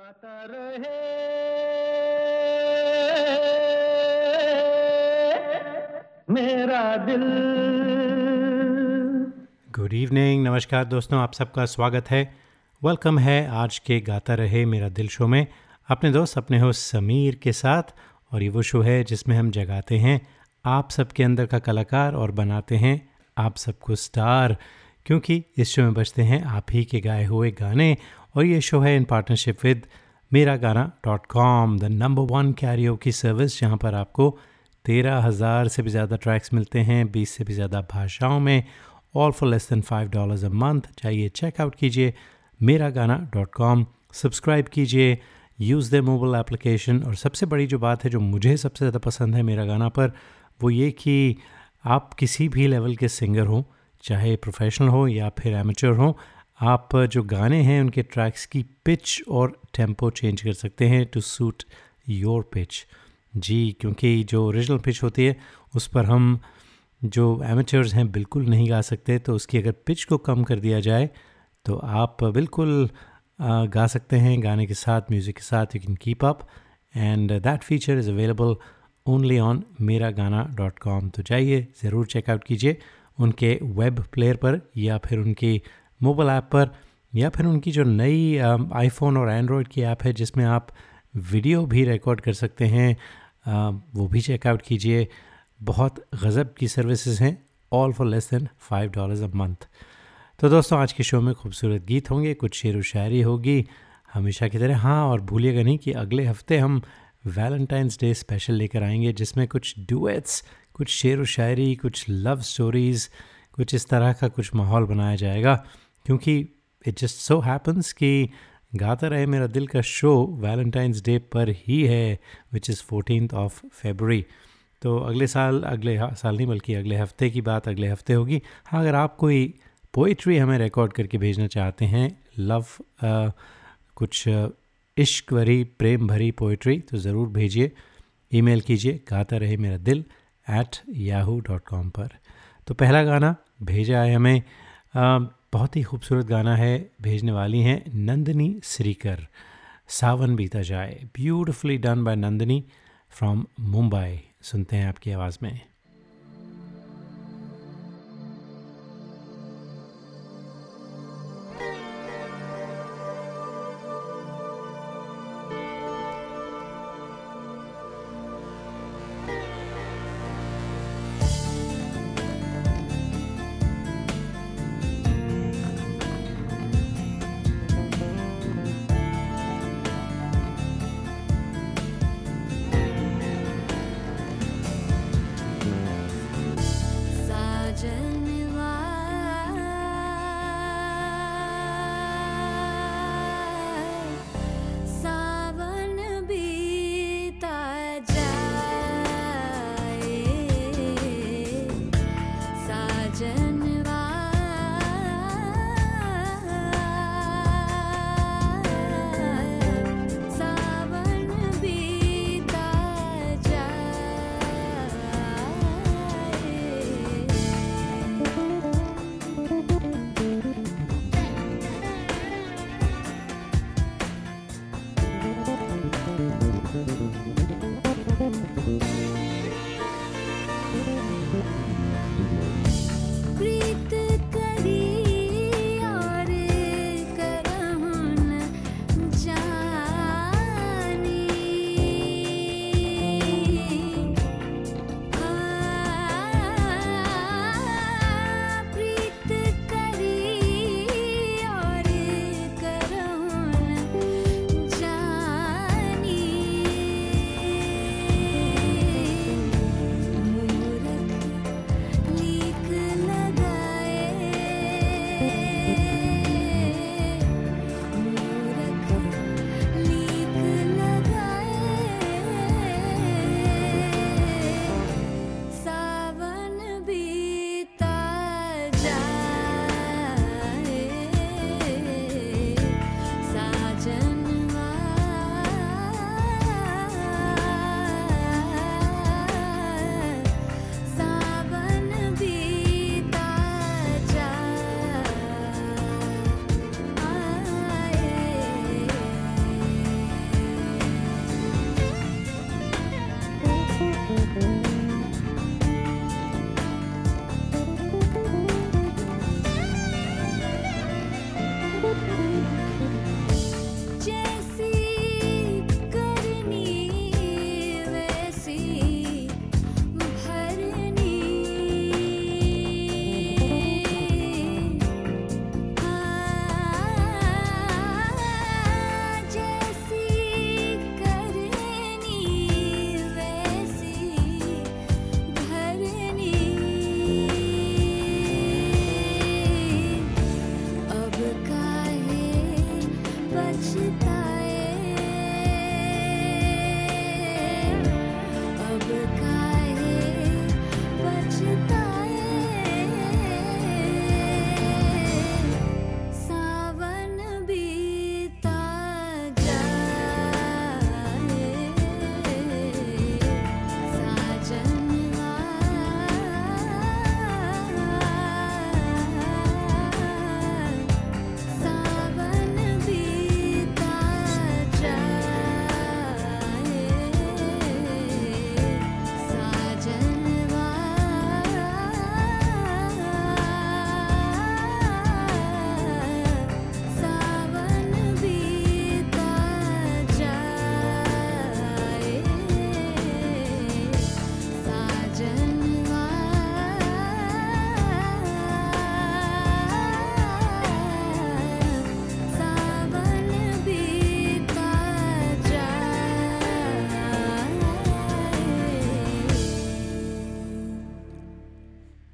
गाता रहे। मेरा दिल। Good evening नमस्कार दोस्तों, आप सबका स्वागत है। वेलकम है आज के गाता रहे मेरा दिल शो में। अपने दोस्त, अपने हो समीर के साथ, और ये वो शो है जिसमें हम जगाते हैं आप सबके अंदर का कलाकार और बनाते हैं आप सबको स्टार। क्योंकि इस शो में बजते हैं आप ही के गाए हुए गाने और ये शो है इन partnership with Mera Gana dot com the number one Cairo की सर्विस जहाँ पर आपको तेरह हज़ार से भी ज़्यादा ट्रैक्स मिलते हैं, बीस से भी ज़्यादा भाषाओं में all for less than five dollars a month जाइए चेकआउट कीजिए Mera Gana dot com subscribe कीजिए यूज़ द मोबाइल एप्लीकेशन और सबसे बड़ी जो बात है, जो मुझे सबसे ज़्यादा पसंद है मेरा गाना पर, वो ये कि आप किसी भी लेवल के सिंगर हों, चाहे प्रोफेशनल हो या फिर एमेचर हो आप जो गाने हैं, उनके ट्रैक्स की पिच और टेंपो चेंज कर सकते हैं टू सूट योर पिच जी, क्योंकि जो ओरिजिनल पिच होती है, उस पर हम जो एमेचर्स हैं, बिल्कुल नहीं गा सकते। तो उसकी अगर पिच को कम कर दिया जाए तो आप बिल्कुल गा सकते हैं गाने के साथ म्यूज़िक के साथ you can keep up and that feature is available only on Mera Gana dot com तो जाइए, ज़रूर चेकआउट कीजिए उनके वेब प्लेयर पर, या फिर उनकी मोबाइल ऐप पर या फिर उनकी जो नई आईफोन और एंड्रॉयड की ऐप है, जिसमें आप वीडियो भी रिकॉर्ड कर सकते हैं वो भी चेकआउट कीजिए। बहुत गज़ब की सर्विसेज़ हैं all for less than five dollars a month तो दोस्तों, आज के शो में खूबसूरत गीत होंगे, कुछ शेर व शायरी होगी। हमेशा की तरह हाँ और भूलिएगा नहीं कि अगले हफ़्ते हम वैलेंटाइंस डे स्पेशल लेकर आएँगे, जिसमें कुछ डुएट्स कुछ शेर व शायरी, कुछ लव स्टोरीज़ कुछ इस तरह का कुछ माहौल बनाया जाएगा। क्योंकि इट जस्ट सो हैपन्स कि गाता रहे मेरा दिल का शो वैलेंटाइंस डे पर ही है which is fourteen of February तो अगले साल अगले साल नहीं बल्कि अगले हफ़्ते की बात अगले हफ़्ते होगी। हाँ अगर आप कोई पोइट्री हमें रिकॉर्ड करके भेजना चाहते हैं लव आ, कुछ इश्क भरी प्रेम भरी पोइट्री तो ज़रूर भेजिए। ईमेल कीजिए गाता Rahe Mera Dil at Yahoo dot com पर। तो पहला गाना भेजा है हमें बहुत ही खूबसूरत गाना है, भेजने वाली हैं नंदनी श्रीकर। सावन बीता जाए। Beautifully done by Nandini from Mumbai सुनते हैं आपकी आवाज़ में।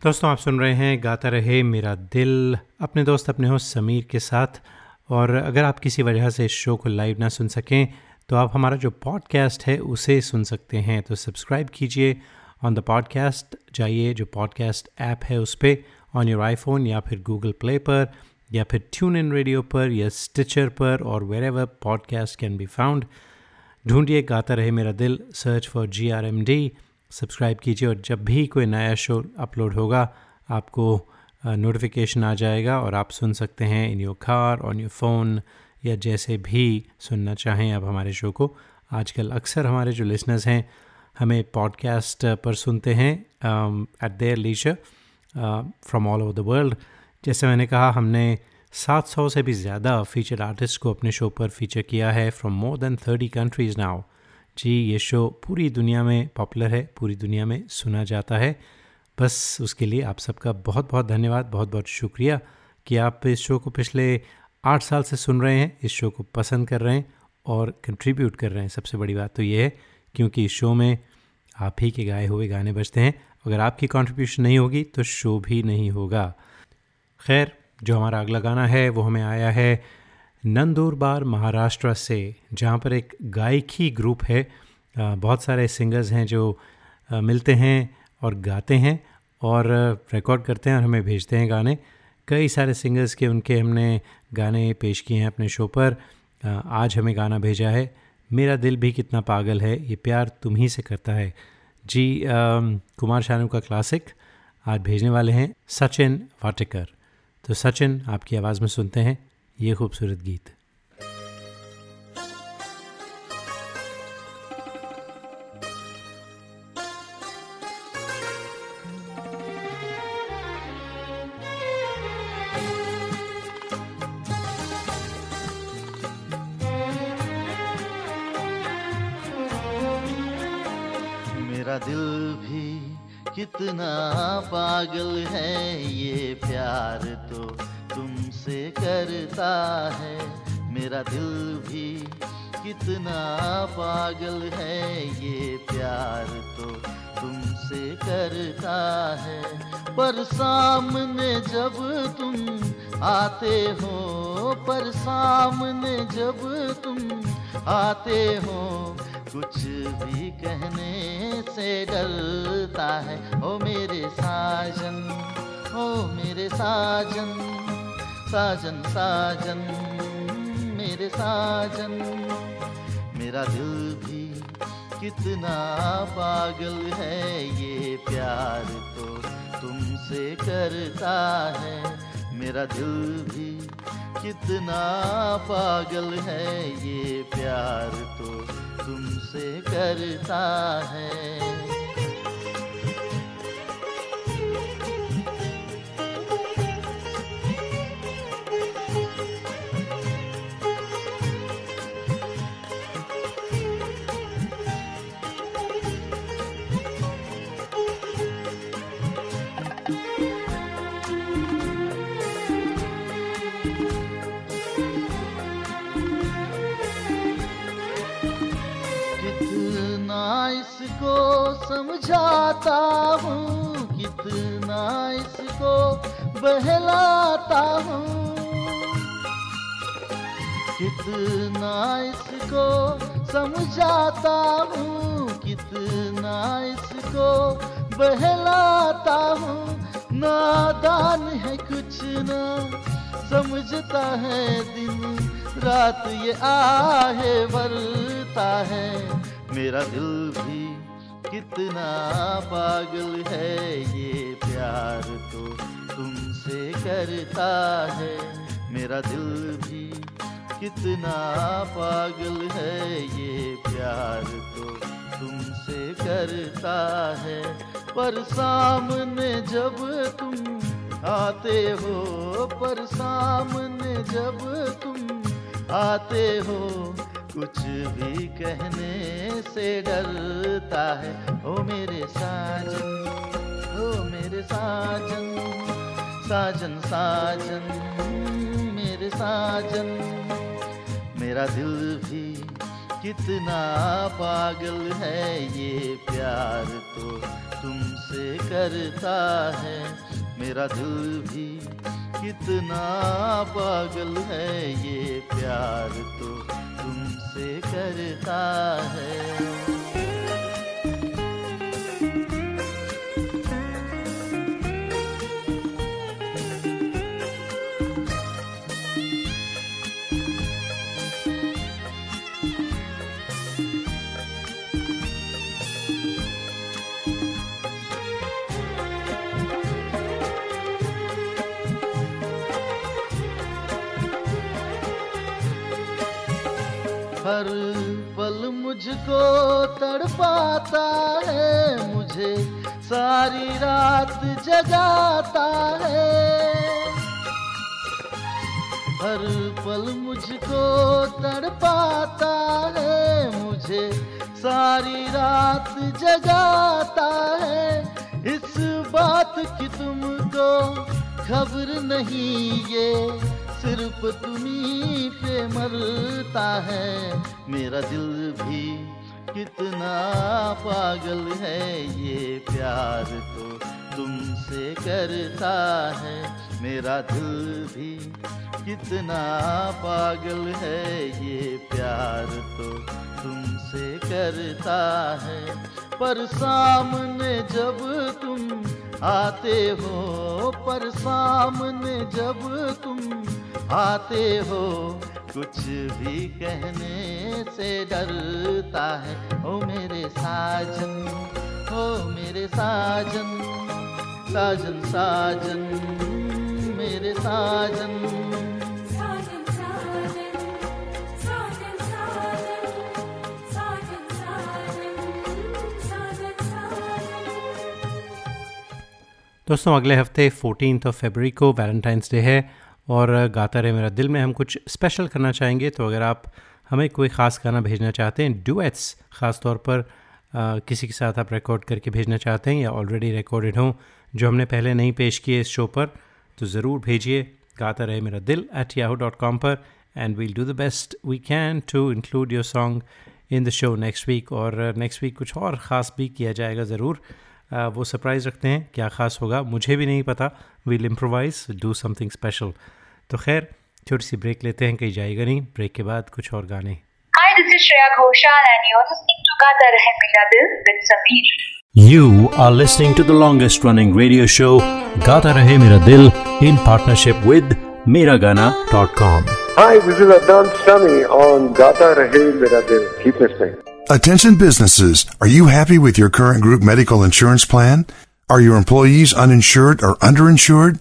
दोस्तों, आप सुन रहे हैं गाता रहे मेरा दिल। अपने दोस्त, अपने हो समीर के साथ। और अगर आप किसी वजह से इस शो को लाइव ना सुन सकें तो आप हमारा जो पॉडकास्ट है, उसे सुन सकते हैं। तो सब्सक्राइब कीजिए ऑन द पॉडकास्ट जाइए जो पॉडकास्ट ऐप है उस पर ऑन योर आईफोन या फिर गूगल प्ले पर, या फिर ट्यून इन रेडियो पर, या स्टिचर पर, और wherever podcast can be found ढूंढिए Gaata Rahe Mera Dil search for G R M D subscribe कीजिए और जब भी कोई नया शो अपलोड होगा, आपको नोटिफिकेशन आ जाएगा और आप सुन सकते हैं in your car on your phone या जैसे भी सुनना चाहें आप हमारे शो को। आजकल अक्सर हमारे जो लिसनर्स हैं, हमें पॉडकास्ट पर सुनते हैं at their leisure from all over the world जैसे मैंने कहा, हमने 700 से भी ज़्यादा फीचर आर्टिस्ट को अपने शो पर फीचर किया है from more than 30 countries now जी, ये शो पूरी दुनिया में पॉपुलर है, पूरी दुनिया में सुना जाता है। बस उसके लिए आप सबका बहुत बहुत धन्यवाद बहुत बहुत शुक्रिया कि आप इस शो को पिछले आठ साल से सुन रहे हैं, इस शो को पसंद कर रहे हैं और कंट्रीब्यूट कर रहे हैं। सबसे बड़ी बात तो ये है, क्योंकि इस शो में आप ही के गाए हुए गाने बजते हैं। अगर आपकी कंट्रीब्यूशन नहीं होगी तो शो भी नहीं होगा। खैर, जो हमारा अगला गाना है, वो हमें आया है नंदुरबार महाराष्ट्र से जहाँ पर एक गायकी ग्रुप है बहुत सारे सिंगर्स हैं जो मिलते हैं और गाते हैं और रिकॉर्ड करते हैं और हमें भेजते हैं गाने। कई सारे सिंगर्स के उनके हमने गाने पेश किए हैं अपने शो पर। आज हमें गाना भेजा है मेरा दिल भी कितना पागल है ये प्यार तुम ही से करता है। जी आ, कुमार शानू का क्लासिक आज भेजने वाले हैं सचिन वाटिकर। तो सचिन आपकी आवाज़ में सुनते हैं। ये खूबसूरत गीत। मेरा दिल भी कितना पागल है ये प्यार तो। तुमसे करता है। मेरा दिल भी कितना पागल है, ये प्यार तो तुमसे करता है। पर सामने जब तुम आते हो, पर सामने जब तुम आते हो, कुछ भी कहने से डरता है। ओ मेरे साजन, ओ मेरे साजन। साजन साजन, मेरे साजन। मेरा दिल भी कितना पागल है ये प्यार तो तुमसे करता है। मेरा दिल भी कितना पागल है ये प्यार तो तुमसे करता है। समझाता हूँ कितना इसको बहलाता हूँ। कितना इसको समझाता हूँ, कितना इसको बहलाता हूँ। नादान है कुछ ना, समझता है दिन रात ये आहे भरता है मेरा दिल भी। कितना पागल है ये प्यार तो तुमसे करता है। मेरा दिल भी कितना पागल है ये प्यार तो तुमसे करता है। पर सामने जब तुम आते हो, पर सामने जब तुम आते हो कुछ भी कहने से डरता है। ओ मेरे साजन, ओ मेरे साजन साजन साजन, मेरे साजन, मेरा दिल भी कितना पागल है ये प्यार तो तुमसे करता है। मेरा दिल भी कितना पागल है ये प्यार तो तुमसे करता है। हर पल मुझको तड़पाता है, मुझे सारी रात जगाता है। हर पल मुझको तड़पाता है, मुझे सारी रात जगाता है। इस बात की तुमको खबर नहीं ये सिर्फ़ तुम्ही पे मरता है। मेरा दिल भी कितना पागल है, ये प्यार तो तुमसे करता है। मेरा दिल भी कितना पागल है, ये प्यार तो तुमसे करता है। पर सामने जब तुम आते हो, पर सामने जब तुम आते हो कुछ भी कहने से डरता है। ओ मेरे साजन ओ मेरे साजन साजन साजन मेरे साजन। दोस्तों अगले हफ़्ते फोर्टीन ऑफ़ फेबरी को वैलेंटाइंस डे है। और गाता रहे मेरा दिल में। हम कुछ स्पेशल करना चाहेंगे तो अगर आप हमें कोई ख़ास गाना भेजना चाहते हैं डुएट्स ख़ास तौर पर आ, किसी के साथ आप रिकॉर्ड करके भेजना चाहते हैं या ऑलरेडी रिकॉर्डेड हों जो हमने पहले नहीं पेश किए इस शो पर तो ज़रूर भेजिए। Gaata Rahe Mera Dil at Yahoo dot com पर and we'll do the best we can to include your song in the show next week और नेक्स्ट वीक कुछ और ख़ास भी किया जाएगा ज़रूर। वो सरप्राइज़ रखते हैं क्या ख़ास होगा मुझे भी नहीं पता। We'll improvise do something special तो खैर छोटी सी ब्रेक लेते हैं कहीं जाएगा नहीं ब्रेक के बाद कुछ और गाने Hi, this is Shreya Ghoshal and you're listening to Gata Rahe Mera Dil with Sameer. You are listening to the longest running radio show, Gata Rahe Mera Dil, in partnership with Miragana.com. Hi, this is Adnan Sami on Gata Rahe Mera Dil. Keep listening. Attention businesses, are you happy with your current group medical insurance plan? Are your employees uninsured or underinsured?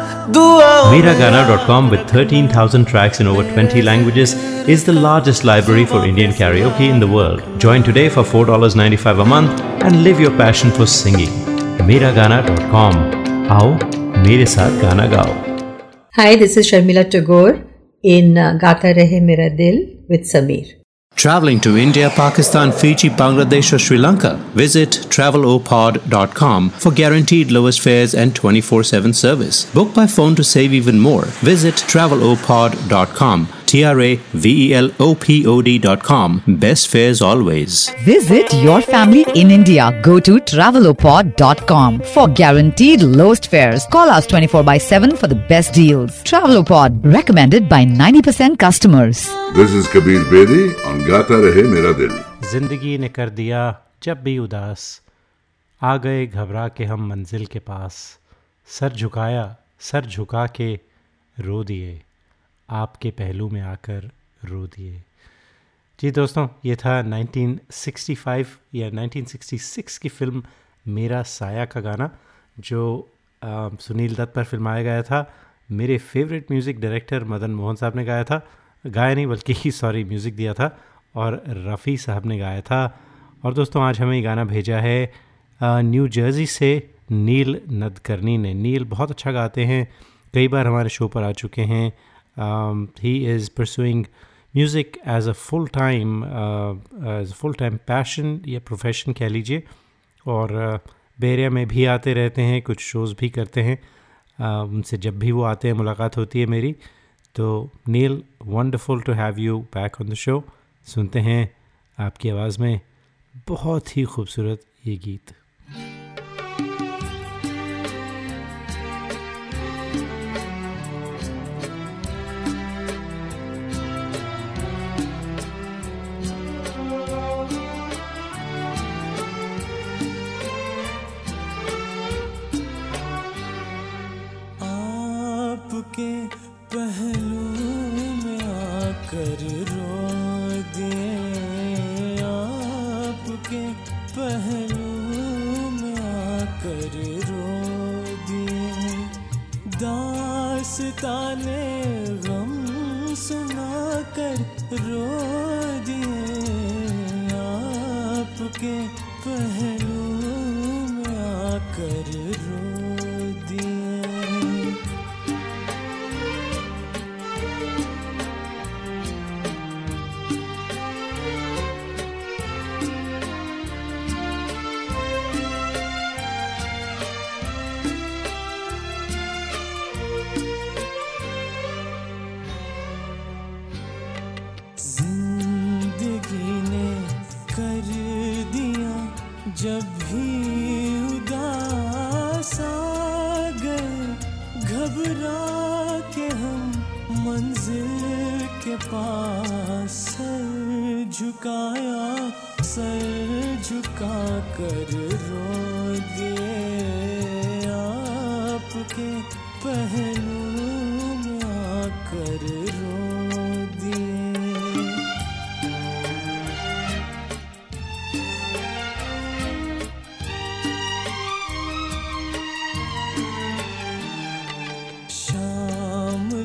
Miragana.com, with 13,000 tracks in over 20 languages, is the largest library for Indian karaoke in the world. Join today for $4.95 a month and live your passion for singing. Miragana.com. Aao, Mere Saath Gana Gao. Hi, this is Sharmila Tagore in uh, Gata Rahe Mera Dil with Samir. Traveling to India, Pakistan, Fiji, Bangladesh, or Sri Lanka? Visit travelopod.com for guaranteed lowest fares and 24 7 service. Book by phone to save even more. Visit travelopod.com. T R A V E L O P O D.com. Best fares always. Visit your family in India. Go to travelopod.com for guaranteed lowest fares. Call us 24 by 7 for the best deals. Travelopod, recommended by 90% customers. This is Kabir Bedi on Gata Rahe Mera Dil. ज़िंदगी ने कर दिया जब भी उदास आ गए घबरा के हम मंजिल के पास सर झुकाया सर झुका के रो दिए आपके पहलू में आकर रो दिए। जी दोस्तों ये था 1965 या 1966 की फ़िल्म मेरा साया का गाना जो आ, सुनील दत्त पर फिल्माया गया था। मेरे favourite music director Madan Mohan साहब ने गाया था। गाया नहीं बल्कि ही सॉरी म्यूज़िक दिया था और रफ़ी साहब ने गाया था। और दोस्तों आज हमें ये गाना भेजा है न्यू जर्सी से नील नदकर्नी ने। नील बहुत अच्छा गाते हैं कई बार हमारे शो पर आ चुके हैं। He is pursuing music as a full time as a full time passion या प्रोफेशन कह लीजिए। और बेरिया में भी आते रहते हैं कुछ शोज़ भी करते हैं। Uh, उनसे जब भी वो आते हैं मुलाकात होती है मेरी। तो Neel wonderful to have you back on the show सुनते हैं आपकी आवाज़ में। बहुत ही खूबसूरत ये गीत।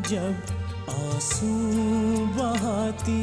जब आँसू बहाती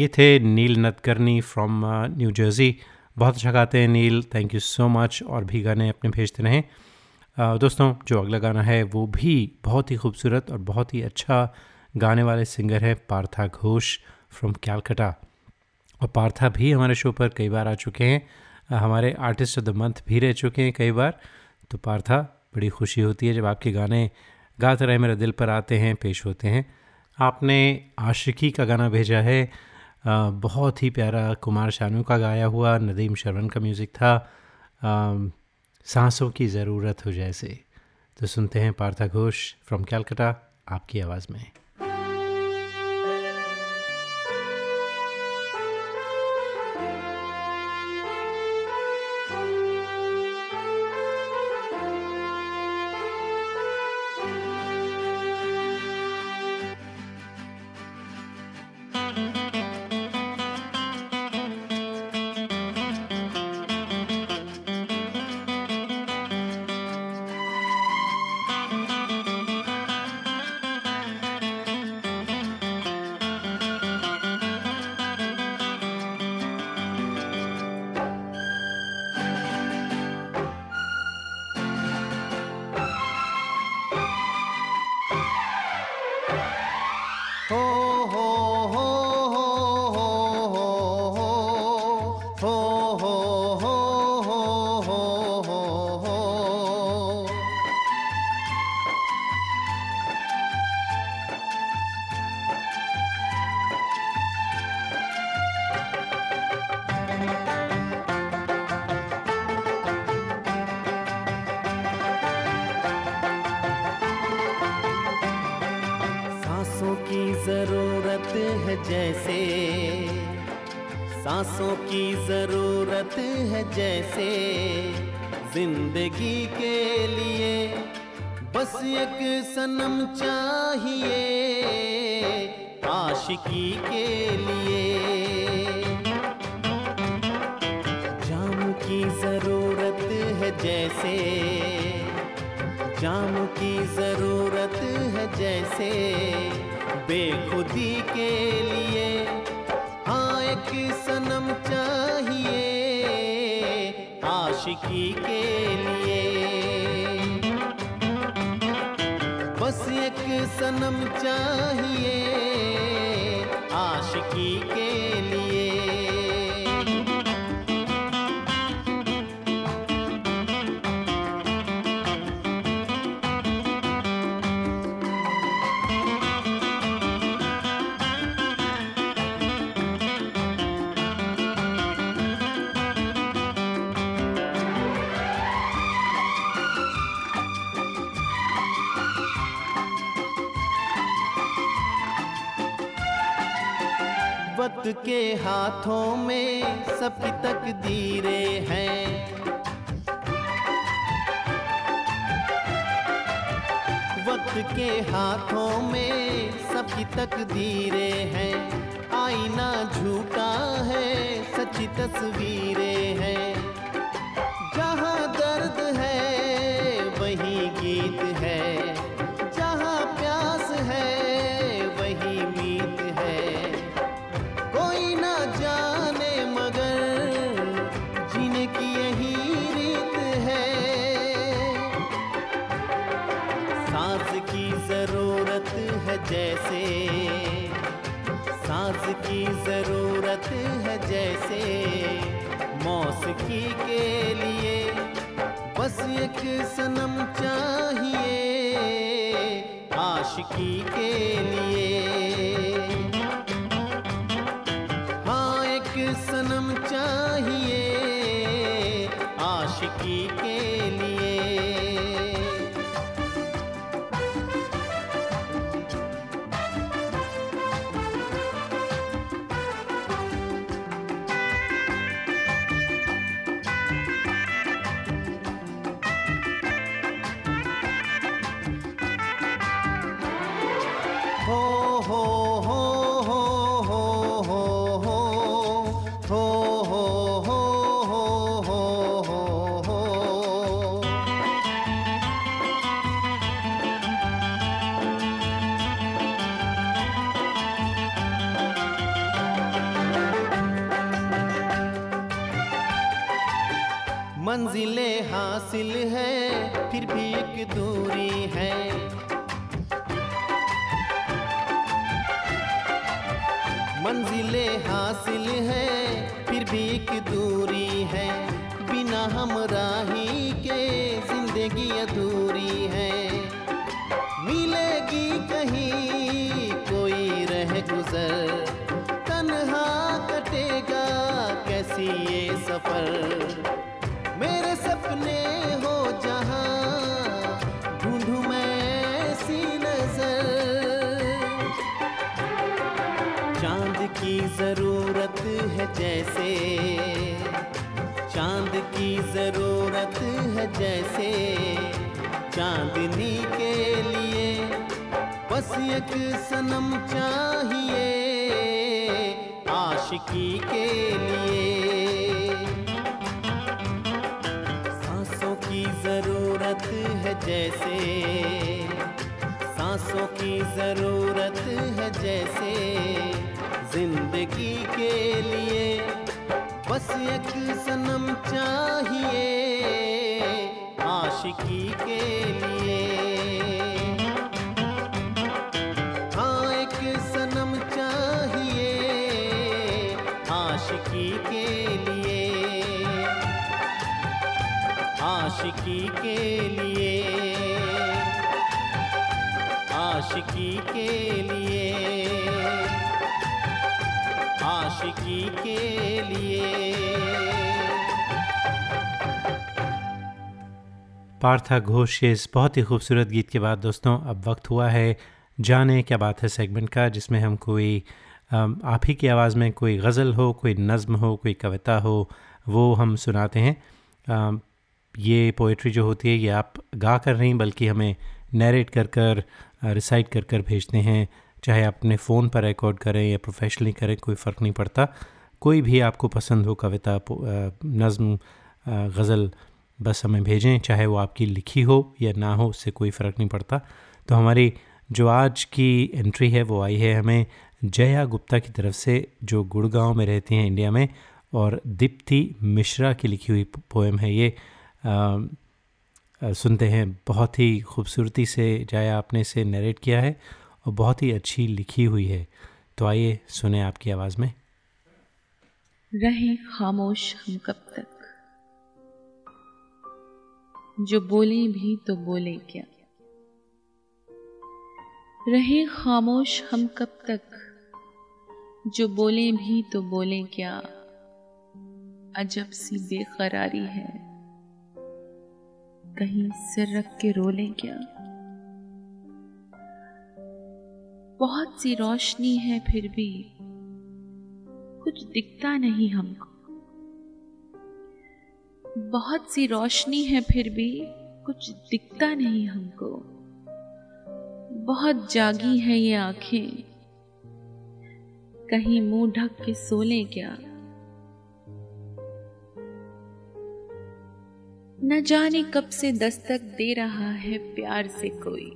ये थे Neel Natkarni from New Jersey बहुत अच्छा गाते हैं Neel. Thank you so much और भी गाने अपने भेजते रहें। दोस्तों, जो अगला गाना है, वो भी बहुत ही खूबसूरत और बहुत ही अच्छा गाने वाले सिंगर हैं पार्था घोष फ्रॉम कैलकटा और पार्था भी हमारे शो पर कई बार आ चुके हैं। हमारे आर्टिस्ट ऑफ़ द मंथ भी रह चुके हैं कई बार। तो पार्था, बड़ी खुशी होती है जब आपके गाने गाते रहे, मेरे दिल पर आते हैं, पेश होते हैं। आपने आशिकी का गाना भेजा है। बहुत ही प्यारा कुमार शानू का गाया हुआ नदीम शर्वन का म्यूज़िक था। सांसों की ज़रूरत हो जैसे। तो सुनते हैं पार्था घोष फ्रॉम कैलकटा आपकी आवाज़ में। ज़रूरत है जैसे। सांसों की ज़रूरत है जैसे। ज़िंदगी के लिए बस एक सनम चाहिए। आशिकी के लिए। जाम की ज़रूरत है जैसे। जाम की ज़रूरत है जैसे। बेखुदी के लिए हाँ एक सनम चाहिए आशिकी के लिए। बस एक सनम चाहिए वक्त के हाथों में सबकी तकदीरें हैं। वक्त के हाथों में सबकी तकदीरें हैं। आईना झूठा है, सच्ची तस्वीरें हैं। जैसे। सांस की ज़रूरत है जैसे। मौसकी के लिए बस एक सनम चाहिए। आशिकी के लिए आशिकी पार्था घोष के इस बहुत ही खूबसूरत गीत के बाद दोस्तों अब वक्त हुआ है जाने क्या बात है सेगमेंट का, जिसमें हम कोई आप ही की आवाज़ में कोई गज़ल हो, कोई नज़म हो, कोई कविता हो, वो हम सुनाते हैं। ये पोइट्री जो होती है, ये आप गा कर नहीं, बल्कि हमें नरेट कर कर रिसाइट कर कर भेजते हैं। चाहे आप अपने फ़ोन पर रिकॉर्ड करें या प्रोफेशनली करें, कोई फ़र्क नहीं पड़ता। कोई भी आपको पसंद हो कविता नज़म गज़ल बस हमें भेजें चाहे वो आपकी लिखी हो या ना हो उससे कोई फ़र्क नहीं पड़ता। तो हमारी जो आज की एंट्री है वो आई है हमें जया गुप्ता की तरफ़ से जो गुड़गांव में रहती हैं इंडिया में और दीप्ति मिश्रा की लिखी हुई पोएम है ये। अ, अ, सुनते हैं बहुत ही खूबसूरती से जया आपने इसे नरेट किया है और बहुत ही अच्छी लिखी हुई है। तो आइए सुने आपकी आवाज़ में। रहे खामोश हम कब तक? जो बोले भी तो बोले क्या? रहे खामोश हम कब तक? जो बोले भी तो बोले क्या? अजब सी बेकरारी है। कहीं सिर रख के रोले क्या? बहुत सी रोशनी है फिर भी। कुछ दिखता नहीं हमको। बहुत सी रोशनी है फिर भी, कुछ दिखता नहीं हमको। बहुत जागी है ये आँखें। कहीं मुँह ढक के सोले क्या? न जाने कब से दस्तक दे रहा है प्यार से कोई।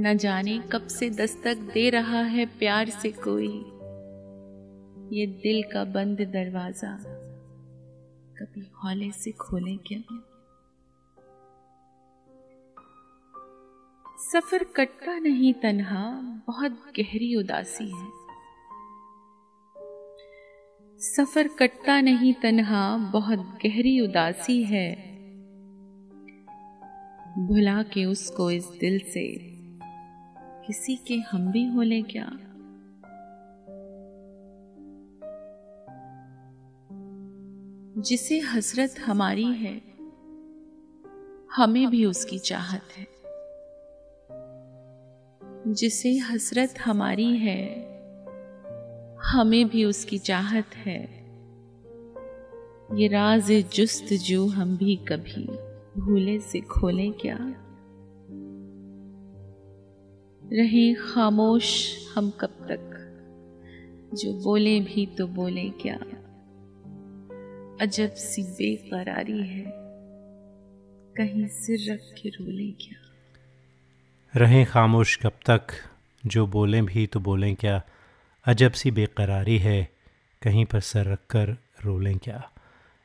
न जाने कब से दस्तक दे रहा है प्यार से कोई। ये दिल का बंद दरवाज़ा। कभी हौले से खोले क्या? सफ़र कटता नहीं तन्हा, बहुत गहरी उदासी है। सफ़र कटता नहीं तन्हा, बहुत गहरी उदासी है। भुला के उसको इस दिल से, किसी के हम भी होले क्या? जिसे हसरत हमारी है, हमें भी उसकी चाहत है। जिसे हसरत हमारी है, हमें भी उसकी चाहत है। ये राज जुस्त जो हम भी कभी भूले से खोले क्या? रहे खामोश हम कब तक? जो बोले भी तो बोले क्या? अजब सी बेकरारी है। कहीं सिर रख के रोले क्या? रहें खामोश कब तक? जो बोलें भी तो बोलें क्या? अजब सी बेकरारी है, कहीं पर सर रख कर रोलें क्या?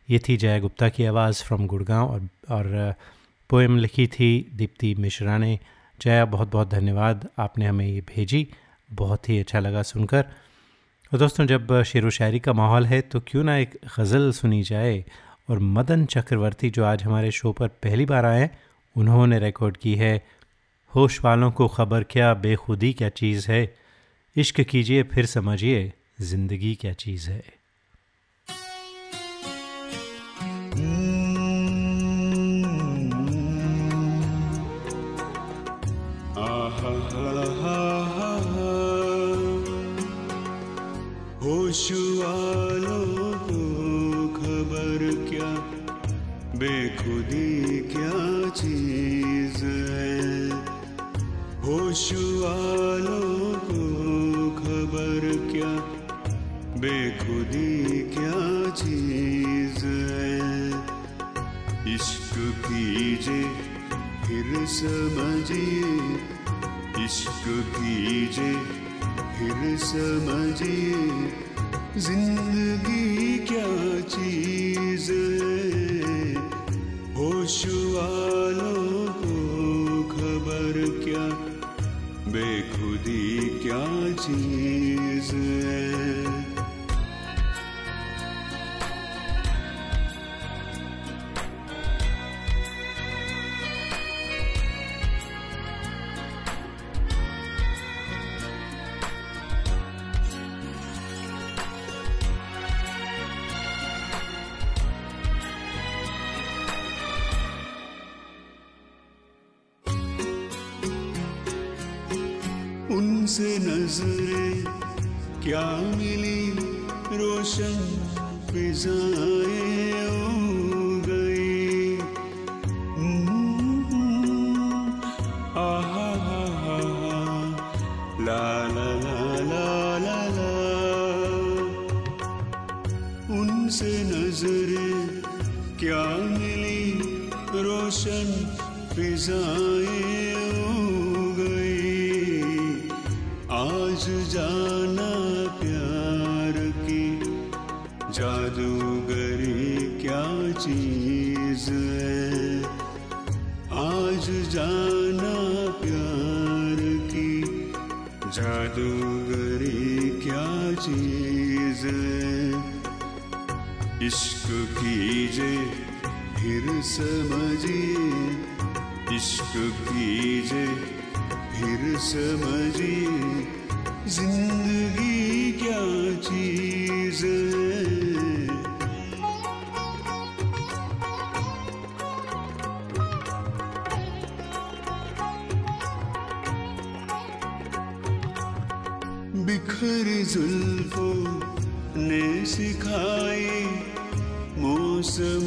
ये थी जया गुप्ता की आवाज़ फ्रॉम गुड़गांव और और पोएम लिखी थी दीप्ति मिश्रा ने। जया बहुत बहुत धन्यवाद, आपने हमें ये भेजी। बहुत ही अच्छा लगा सुनकर। और दोस्तों, जब शेर व शायरी का माहौल है तो क्यों ना एक गज़ल सुनी जाए? और मदन चक्रवर्ती जो आज हमारे शो पर पहली बार आए उन्होंने रिकॉर्ड की है, होश वालों को ख़बर क्या, बेखुदी क्या चीज़ है? इश्क कीजिए, फिर समझिए, ज़िंदगी क्या चीज़ है? होश को खबर क्या? बेखुदी क्या चीज़ है? होश को खबर क्या? बेखुदी क्या चीज़ है? इश्क कीजिए फिर समझिए। इश्क कीजिए फिर समझिए। ज़िंदगी क्या चीज़ होश वालों को खबर क्या? बेखुदी क्या चीज़ है? नज़रें क्या मिली रोशन फिजाएँ इश्क फिर समझिए ज़िंदगी क्या चीज़ बिखर जुल्फों ने सिखाए मौसमों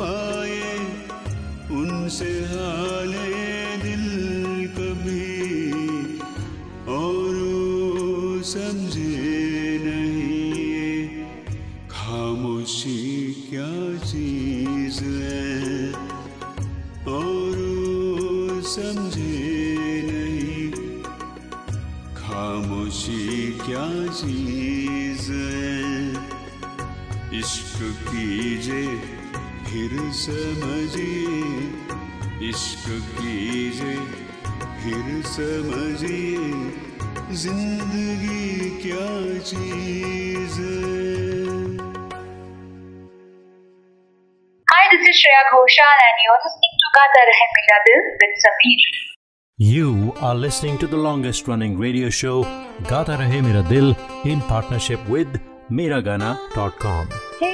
पाए उनसे हाले Shreya Ghoshal and you're listening to Gata Rahe Mera Dil with Sameer. You are listening to the longest running radio show, Gata Rahe Mera Dil, in partnership with Miragana.com. Hey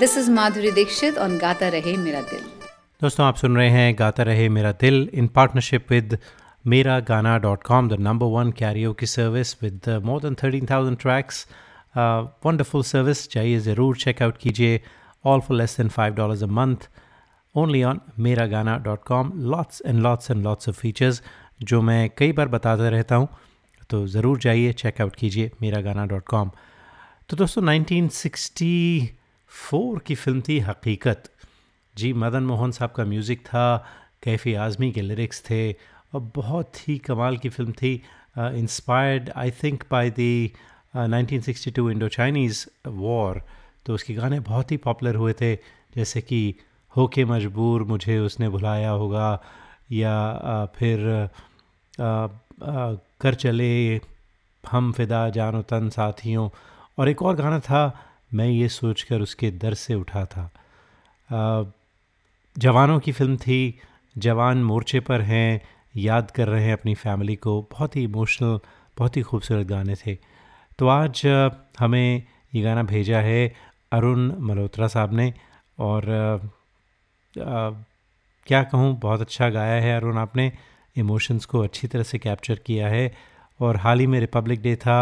This is Madhuri Dixit on Gaata Rahe मेरा दिल दोस्तों, आप सुन रहे हैं गाता रहे मेरा दिल इन partnership with Mera Gana dot com the number one Cairo की service with more than thirteen thousand tracks wonderful service चाहिए ज़रूर चेकआउट कीजिए। All for less than five dollars a month only on Mera Gana dot com lots and lots and lots of features जो मैं कई बार बताता रहता हूँ तो ज़रूर जाइए चेकआउट कीजिए मेरा गाना डॉट कॉम तो दोस्तों 1964 की फ़िल्म थी हकीकत। जी मदन मोहन साहब का म्यूज़िक था कैफ़ी आज़मी के लिरिक्स थे और बहुत ही कमाल की फ़िल्म थी। Inspired I think by the 1962 Indo Chinese war तो उसके गाने बहुत ही पॉपुलर हुए थे जैसे कि हो के मजबूर मुझे उसने भुलाया होगा या आ, फिर आ, आ, कर चले हम फिदा जानो तन साथियों। और एक और गाना था मैं ये सोचकर उसके दर से उठा था। जवानों की फ़िल्म थी जवान मोर्चे पर हैं याद कर रहे हैं अपनी फैमिली को बहुत ही इमोशनल बहुत ही खूबसूरत गाने थे। तो आज हमें ये गाना भेजा है अरुण मल्होत्रा साहब ने और आ, आ, क्या कहूँ बहुत अच्छा गाया है अरुण आपने। इमोशंस को अच्छी तरह से कैप्चर किया है और हाल ही में रिपब्लिक डे था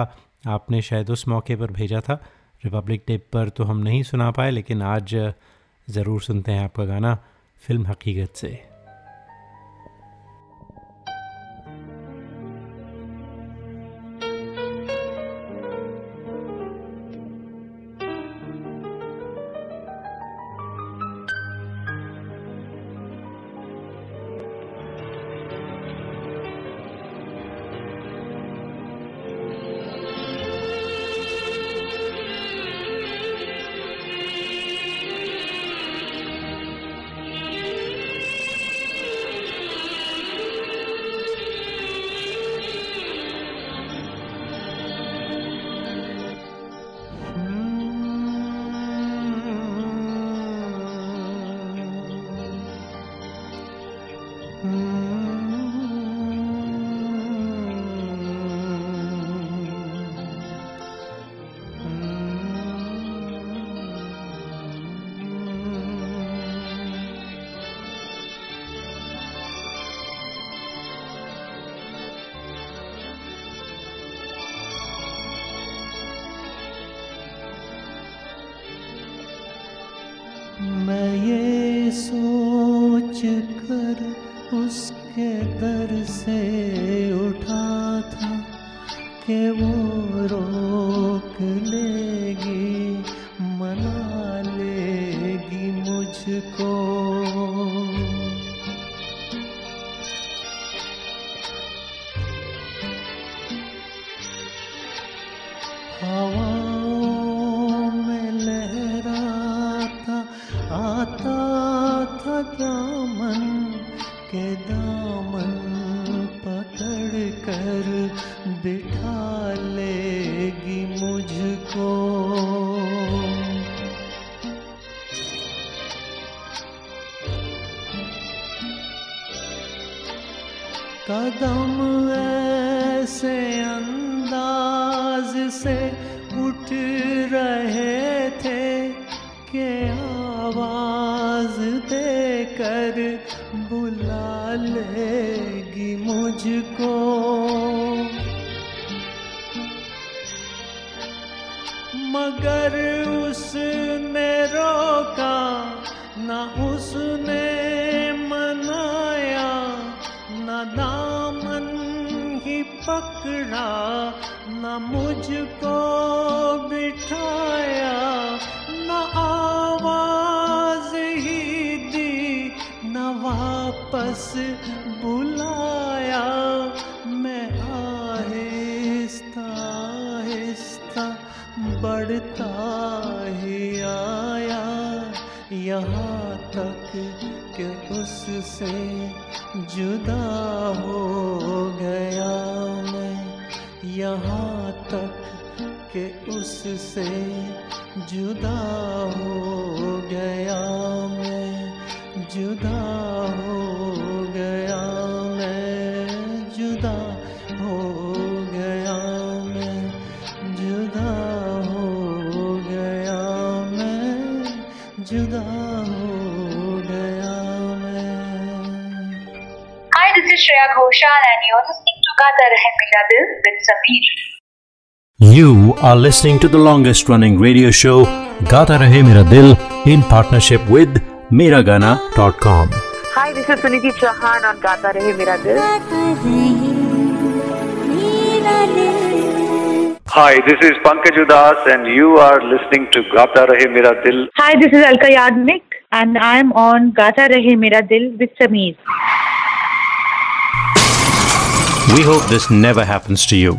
आपने शायद उस मौके पर भेजा था। रिपब्लिक डे पर तो हम नहीं सुना पाए, लेकिन आज ज़रूर सुनते हैं आपका गाना फ़िल्म हकीकत से। से उठ रहे थे के आवाज़ देकर बुला लेगी मुझको। मगर उसने रोका, ना उसने मनाया, न दामन ही पकड़ा मुझको बिठाया, न आवाज़ ही दी, न वापस बुलाया। मैं आहिस्ता आहिस्ता बढ़ता ही आया। यहाँ तक कि उससे जुदा हो गया मैं। यहाँ उससे जुदा हो गया मैं, जुदा हो गया मैं, जुदा हो गया मैं, जुदा हो गया मैं, जुदा हो गया मैं। Hi this is Shreya Ghoshal and you are listening to Gaata Rahe Mera Dil with Sameer You are listening to the longest running radio show Gata Rahe Mera Dil in partnership with Miragana.com. Hi, this is Suniti Chauhan on Gata Rahe Mera Dil. Hi, this is Pankaj Udas and you are listening to Gata Rahe Mera Dil. Hi, this is Alka Yagnik and I'm on Gata Rahe Mera Dil with Sameer. We hope this never happens to you.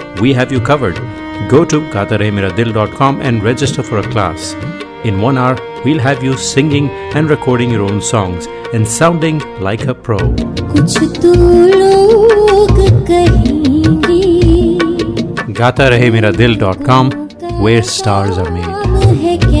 we have you covered. Go to gataremeradil.com and register for a class. In one hour, we'll have you singing and recording your own songs and sounding like a pro. GataRaheMeraDil.com, where stars are made.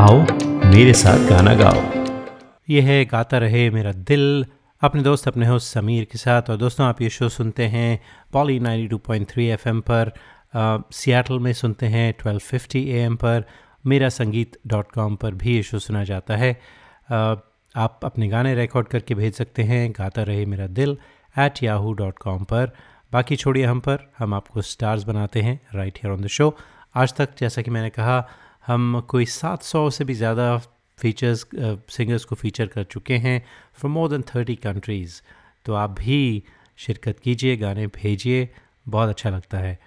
आओ मेरे साथ गाना गाओ। ये है गाता रहे मेरा दिल। अपने दोस्त अपने होस्ट समीर के साथ। और दोस्तों आप ये शो सुनते हैं पॉली 92.3 एफएम पर। सियाटल में सुनते हैं 1250 एएम पर। मेरा संगीत डॉट कॉम पर भी ये शो सुना जाता है। आ, आप अपने गाने रिकॉर्ड करके भेज सकते हैं। गाता Rahe Mera Dil at Yahoo dot com पर। बाकी छोड़िए हम पर। हम आपको स्टार्स बनाते हैं right here on the show आज तक जैसा कि मैंने कहा हम कोई 700 से भी ज़्यादा फीचर्स सिंगर्स को फीचर कर चुके हैं from more than thirty countries तो आप भी शिरकत कीजिए, गाने भेजिए, बहुत अच्छा लगता है।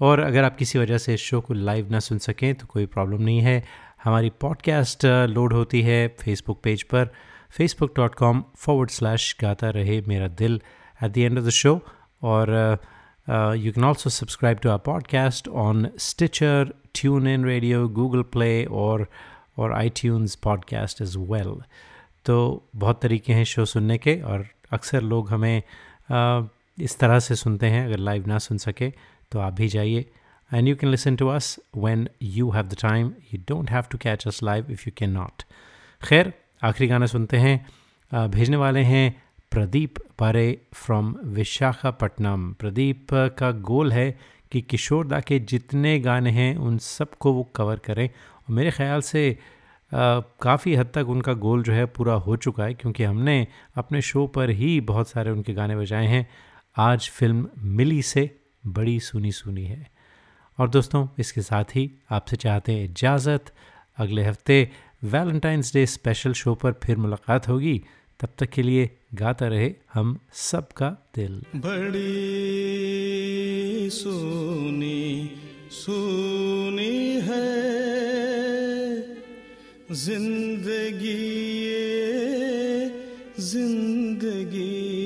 और अगर आप किसी वजह से इस शो को लाइव ना सुन सकें तो कोई प्रॉब्लम नहीं है। हमारी पॉडकास्ट लोड होती है फेसबुक पेज पर। Facebook dot com forward slash Gaata Rahe Mera Dil at the end of the show और you can also subscribe to our podcast on Stitcher TuneIn radio Google Play और और tunes podcast is well तो बहुत तरीके हैं show सुनने के और अक्सर लोग हमें uh, इस तरह से सुनते हैं अगर लाइव ना सुन सके तो आप भी जाइए। And you can listen to us when you have the time you don't have to catch us live if you can not खैर आखिरी गाना सुनते हैं भेजने वाले हैं प्रदीप पारे फ्रॉम विशाखापट्टनम। प्रदीप का गोल है कि किशोर दा के जितने गाने हैं, उन सबको वो कवर करें। और मेरे ख्याल से काफ़ी हद तक उनका गोल जो है, पूरा हो चुका है, क्योंकि हमने अपने शो पर ही बहुत सारे उनके गाने बजाए हैं। आज फ़िल्म मिली से बड़ी सुनी सुनी है। और दोस्तों, इसके साथ ही आपसे चाहते हैं इजाज़त। अगले हफ़्ते वैलेंटाइंस डे स्पेशल शो पर फिर मुलाकात होगी। तब तक के लिए गाता रहे हम सबका दिल। बड़ी सोनी सुनी है। ज़िंदगी ज़िंदगी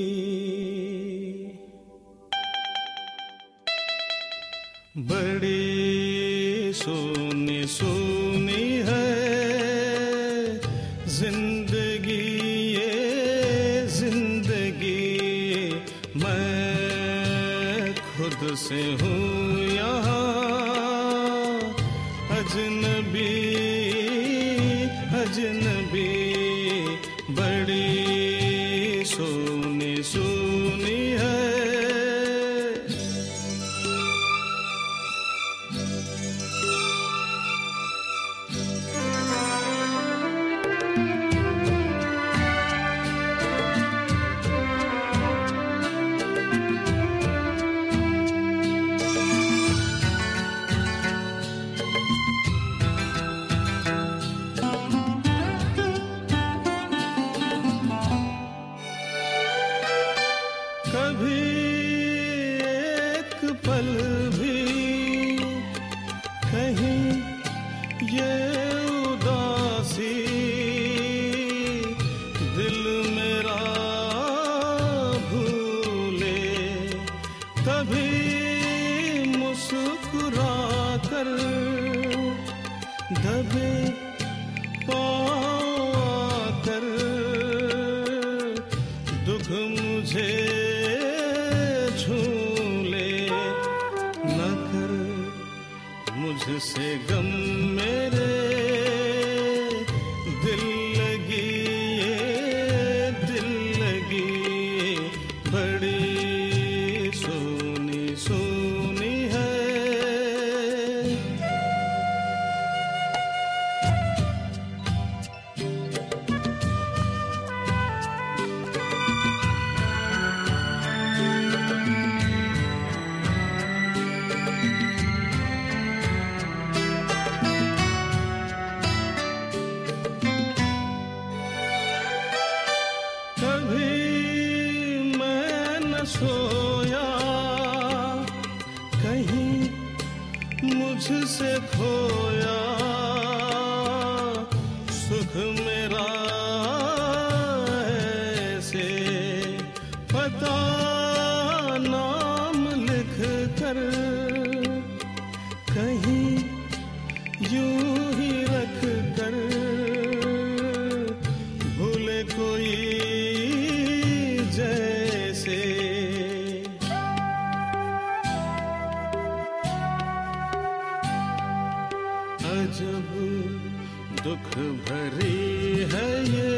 दुख भरी है ये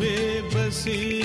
बेबसी